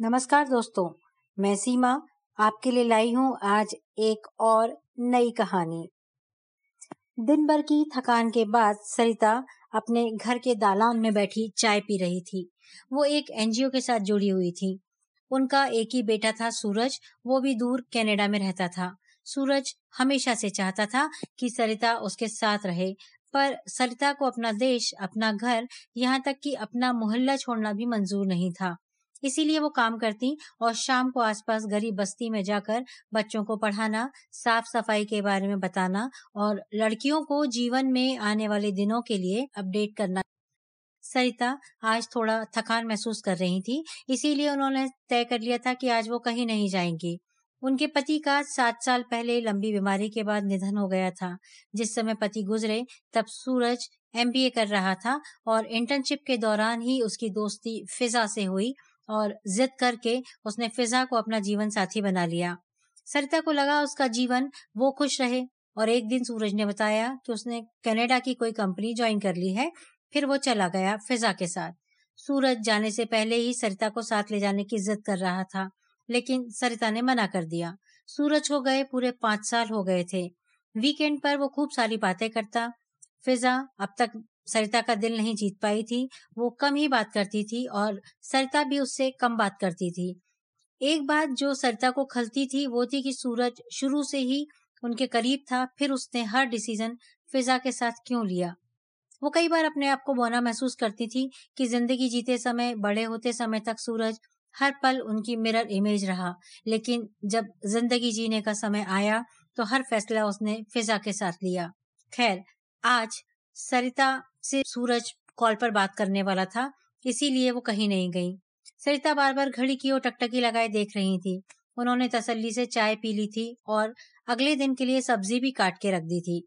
नमस्कार दोस्तों, मैं सीमा आपके लिए लाई हूँ आज एक और नई कहानी। दिन भर की थकान के बाद सरिता अपने घर के दालान में बैठी चाय पी रही थी। वो एक एनजीओ के साथ जुड़ी हुई थी। उनका एक ही बेटा था सूरज, वो भी दूर कनाडा में रहता था। सूरज हमेशा से चाहता था कि सरिता उसके साथ रहे, पर सरिता को अपना देश, अपना घर, यहाँ तक कि अपना मोहल्ला छोड़ना भी मंजूर नहीं था। इसीलिए वो काम करती और शाम को आसपास गरीब बस्ती में जाकर बच्चों को पढ़ाना साफ़ सफ़ाई के बारे में बताना और लड़कियों को जीवन में आने वाले दिनों के लिए अपडेट करना। सरिता आज थोड़ा थकान महसूस कर रही थी, इसीलिए उन्होंने तय कर लिया था कि आज वो कहीं नहीं जाएँगी। उनके पति का सात साल पहले लंबी बीमारी के बाद निधन हो गया था। जिस समय पति गुजरे, तब सूरज एमबीए कर रहा था और इंटर्नशिप के दौरान ही उसकी दोस्ती फिजा से हुई और जिद करके उसने फिजा को अपना जीवन साथी बना लिया। सरिता को लगा उसका जीवन वो खुश रहे और एक दिन सूरज ने बताया कि उसने कनाडा की कोई कंपनी ज्वाइन कर ली है, फिर वो चला गया फिजा के साथ। सूरज जाने से पहले ही सरिता को साथ ले जाने की जिद कर रहा था, लेकिन सरिता ने मना कर दिया। सूरज को गए पूरे पाँच साल हो गए थे। वीकेंड पर वो खूब सारी बातें करता। फिजा अब तक सरिता का दिल नहीं जीत पाई थी, वो कम ही बात करती थी और सरिता भी उससे कम बात करती थी। एक बात जो सरिता को खलती थी वो थी कि सूरज शुरू से ही उनके करीब था, फिर उसने हर डिसीज़न फिजा के साथ क्यों लिया? वो कई बार अपने आप को बोना महसूस करती थी कि ज़िंदगी जीते समय, बड़े होते समय तक सूरज हर पल उनकी मिरर इमेज रहा, लेकिन जब ज़िंदगी जीने का समय आया तो हर फैसला उसने फिजा के साथ लिया। खैर, आज सरिता से सूरज कॉल पर बात करने वाला था, इसीलिए वो कहीं नहीं गई। सरिता बार बार घड़ी की ओर टकटकी लगाए देख रही थी। उन्होंने तसल्ली से चाय पी ली थी और अगले दिन के लिए सब्ज़ी भी काट के रख दी थी।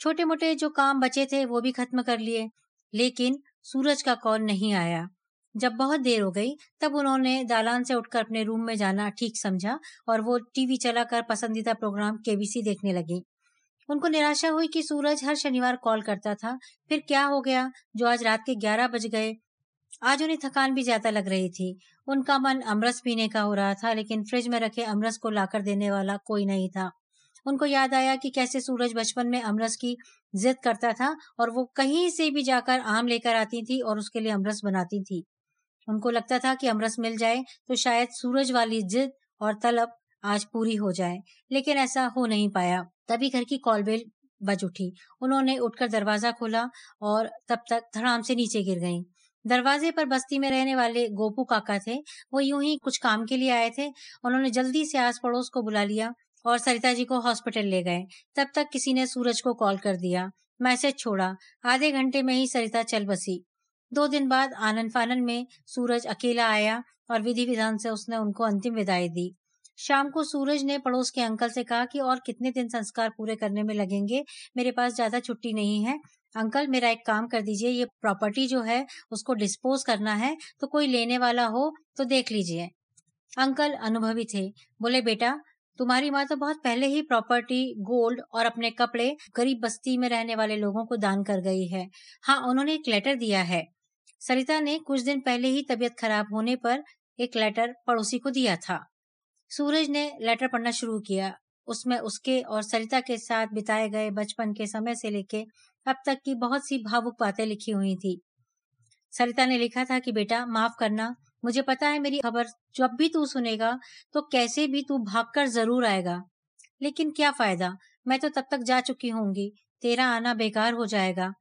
छोटे मोटे जो काम बचे थे वो भी खत्म कर लिए, लेकिन सूरज का कॉल नहीं आया। जब बहुत देर हो गई, तब उन्होंने दालान से उठकर अपने रूम में जाना ठीक समझा और वो टीवी चलाकर पसंदीदा प्रोग्राम केबीसी देखने लगी। उनको निराशा हुई कि सूरज हर शनिवार कॉल करता था। फिर क्या हो गया? जो आज रात के ग्यारह बज गए, आज उन्हें थकान भी ज़्यादा लग रही थी। उनका मन अमरस पीने का हो रहा था, लेकिन फ्रिज में रखे अमरस को लाकर देने वाला कोई नहीं था। उनको याद आया कि कैसे सूरज बचपन में अमरस की जिद करता था और वो कहीं से भी जाकर आम लेकर आती थी और उसके लिए अमरस बनाती थी। उनको लगता था कि अमरस मिल जाए तो शायद सूरज वाली जिद और तलब आज पूरी हो जाए, लेकिन ऐसा हो नहीं पाया। तभी घर की कॉलबेल बज उठी। उन्होंने उठकर दरवाज़ा खोला और तब तक धड़ाम से नीचे गिर गईं। दरवाजे पर बस्ती में रहने वाले गोपू काका थे। वो यूँ ही कुछ काम के लिए आए थे। उन्होंने जल्दी से आस पड़ोस को बुला लिया और सरिता जी को हॉस्पिटल ले गए। तब तक किसी ने सूरज को कॉल कर दिया। मैसेज छोड़ा। आधे घंटे में ही सरिता चल बसी। दो दिन बाद आनंद फानन में सूरज अकेला आया और विधि विधान से उसने उनको अंतिम विदाई दी। शाम को सूरज ने पड़ोस के अंकल से कहा कि और कितने दिन संस्कार पूरे करने में लगेंगे? मेरे पास ज़्यादा छुट्टी नहीं है। अंकल, मेरा एक काम कर दीजिए, ये प्रॉपर्टी जो है, उसको डिस्पोज करना है तो कोई लेने वाला हो तो देख लीजिए। अंकल अनुभवी थे। बोले, बेटा, तुम्हारी माँ तो बहुत पहले ही प्रॉपर्टी, गोल्ड और अपने कपड़े गरीब बस्ती में रहने वाले लोगों को दान कर गई है। हाँ उन्होंने एक लेटर दिया है। सरिता ने कुछ दिन पहले ही तबीयत खराब होने पर एक लेटर पड़ोसी को दिया था। सूरज ने लेटर पढ़ना शुरू किया। उसमें उसके और सरिता के साथ बिताए गए बचपन के समय से लेके अब तक की बहुत सी भावुक बातें लिखी हुई थी। सरिता ने लिखा था कि, बेटा, माफ़ करना। मुझे पता है मेरी खबर जब भी तू सुनेगा तो कैसे भी तू भागकर ज़रूर आएगा। लेकिन क्या फ़ायदा? मैं तो तब तक जा चुकी होंगी। तेरा आना बेकार हो जाएगा।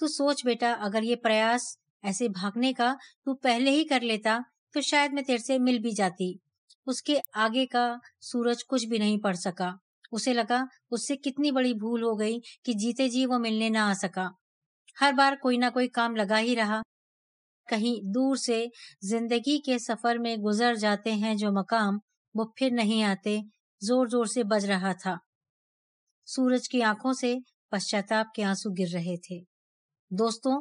तू सोच बेटा, अगर ये प्रयास ऐसे भागने का तू पहले ही कर लेता तो शायद मैं तेरे से मिल भी जाती। उसके आगे का सूरज कुछ भी नहीं पढ़ सका। उसे लगा, उससे कितनी बड़ी भूल हो गई कि जीते जी वो मिलने ना आ सका। हर बार कोई ना कोई काम लगा ही रहा। कहीं दूर से ज़िंदगी के सफ़र में गुजर जाते हैं जो मकाम, वो फिर नहीं आते ज़ोर ज़ोर से बज रहा था। सूरज की आँखों से पश्चाताप के आँसू गिर रहे थे। दोस्तों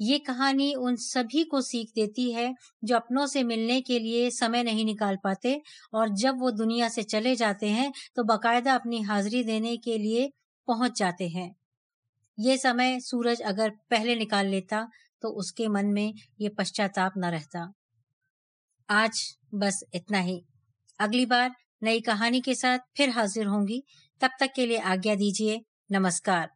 ये कहानी उन सभी को सीख देती है जो अपनों से मिलने के लिए समय नहीं निकाल पाते और जब वो दुनिया से चले जाते हैं तो बाकायदा अपनी हाजिरी देने के लिए पहुँच जाते हैं। ये समय सूरज अगर पहले निकाल लेता तो उसके मन में ये पश्चाताप न रहता। आज बस इतना ही। अगली बार नई कहानी के साथ फिर हाजिर होंगी। तब तक के लिए आज्ञा दीजिए। नमस्कार।